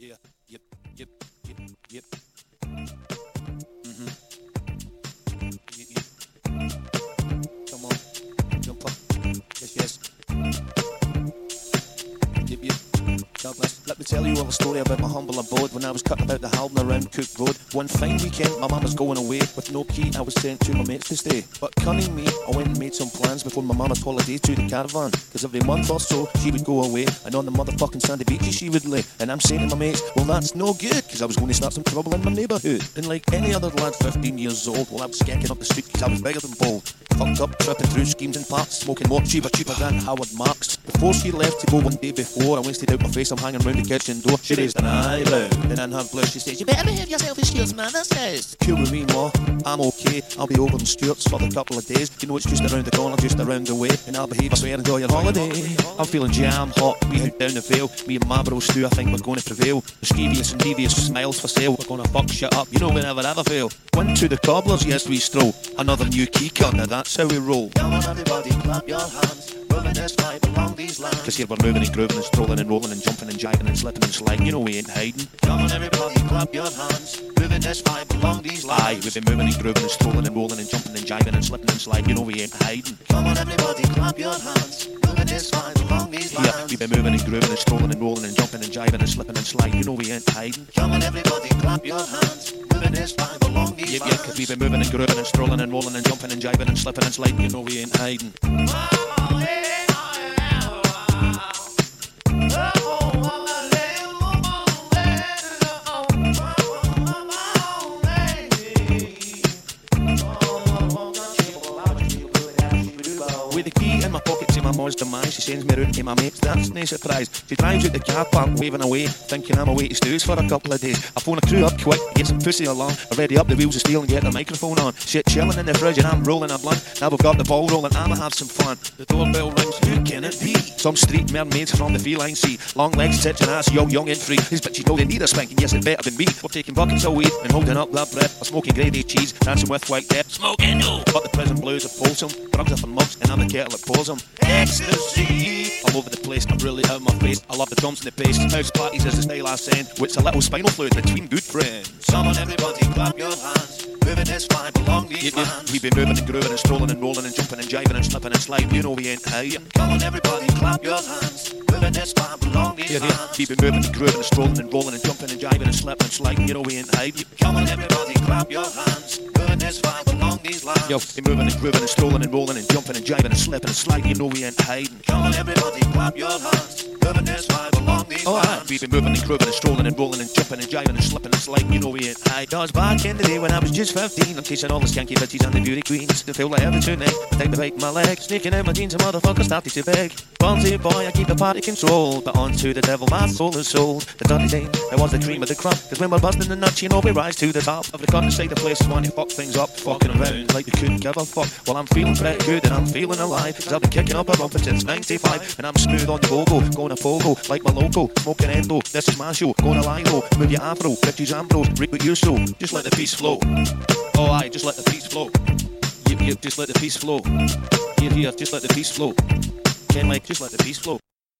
yeah, yep, yep, yep, yep. Tell you all a story about my humble abode when I was cutting about the Halden around Cook Road. One fine weekend, my mum was going away with no key. I was sent to my mates to stay. But cunning me, I went and made some plans before my mama's holiday to the caravan. Cause every month or so, she would go away and on the motherfucking sandy beaches she would lay. And I'm saying to my mates, well, that's no good, cause I was going to start some trouble in my neighbourhood. And like any other lad 15 years old, well, I was skanking up the street cause I was bigger than bold. Fucked up, tripping through schemes and parts, smoking more cheaper, cheaper than Howard Marks. Before she left to go one day before, I wasted out my face, I'm hanging round the kitchen door. She raised an eyebrow, then in her blush she says, You better behave yourself as she's mother's house. Cool with me, ma. I'm okay. I'll be over in Stuart's for a couple of days. You know it's just around the corner, just around the way. And I'll behave, I swear, enjoy your holiday. I'm feeling jam hot, we out down the vale. Me and my bro Stu, I think we're going to prevail. Mischievous and devious smiles for sale. We're gonna fuck shit up, you know we never ever fail. Went to the cobblers, yes we stroll. Another new key cut, now that's how we roll. Come on everybody, clap your hands. Moving this vibe lines. Cause here we're moving and grooving and strolling and rolling and jumping and jiving and slipping and sliding. You know we ain't hiding. Come on everybody, clap your hands. Moving this vibe along these lines. Aye, we've been moving and grooving and strolling and rolling and jumping and jiving and slipping and sliding. You know we ain't hiding. Come on everybody, clap your hands. Moving this vibe along these lines. Yeah, we've been moving and grooving and strolling and rolling and jumping and jiving and slipping and sliding. You know we ain't hiding. Come on everybody, clap your hands. Moving this vibe along these yeah, lines. Yeah, cause we've been moving and grooving and strolling and rolling and jumping and jiving and slipping and sliding. You know we ain't hiding. With the key in my pocket to my mom's demise, she sends me round to my mates. That's no surprise. She drives out the car park, waving away, thinking I'm away to Stu's for a couple of days. I phone a crew up quick, get some pussy along. I ready up the wheels of steel and get the microphone on. Shit chilling in the fridge and I'm rolling a blunt. Now we've got the ball rolling, I'ma have some fun. The doorbell rings, who can it be? Some street mermaids from the feline sea. Long legs, tits ass, yo, young and free. These bitches know they need a spanking, yes, it better than me. We're taking buckets of weed and holding up that bread. We're smoking grade cheese, dancing with white death. Smoking no! But the prison blues are wholesome. Drugs are for mugs and I'm the kettle that pours them. Ecstasy! All over the place, I'm really out of my face. I love the drums and the bass. House parties is the style I send. With a little spinal fluid between good friends. Come on, everybody, clap your hands. Moving this vibe along these yeah, yeah. We've been moving and grooving and strolling and rolling and jumping and jiving and slipping and sliding. You know we ain't high. Come on, everybody, clap your hands. Moving this vibe along these yeah, yeah. We've been moving and grooving and strolling and rolling and jumping and jiving and slipping and sliding. You know we ain't high. Come on, everybody, clap your hands. Moving this vibe along these lines. Yo, we moving and grooving and strolling and rolling and jumping and jiving and slipping and sliding. You know we ain't hiding. Come on, everybody, clap your hands. Moving this vibe along these oh, lines. We've been moving and grooving and strolling and rolling and jumping and jiving and slipping and sliding. You know we ain't hiding. I was back in the day when I was just 15. I'm chasing all the skanky bitches and the beauty queens. To feel like every tonight, I take the bait in my leg. Sneaking out my jeans, a motherfucker started to beg. Bouncy boy, I keep the party control. But onto the devil, my soul is sold. The dirty thing, that was the cream of the crop. Cause when we're busting the nuts, you know we rise to the top of the country. Say the place when you fuck things up. Fucking around like you couldn't give a fuck. Well, I'm feeling pretty good and I'm feeling alive. Cause I've been kicking up a bump since 95. And I'm smooth on the go-go, going to fogo like my loco. Smoking endo, this is my show. Going to lino, move your afro, 50s ambros, break with your soul. Just let the peace flow. Oh, aye, just let the peace flow. Yep, yep, just let the peace flow. Here, here, just let the peace flow. Can't like, just let the peace flow.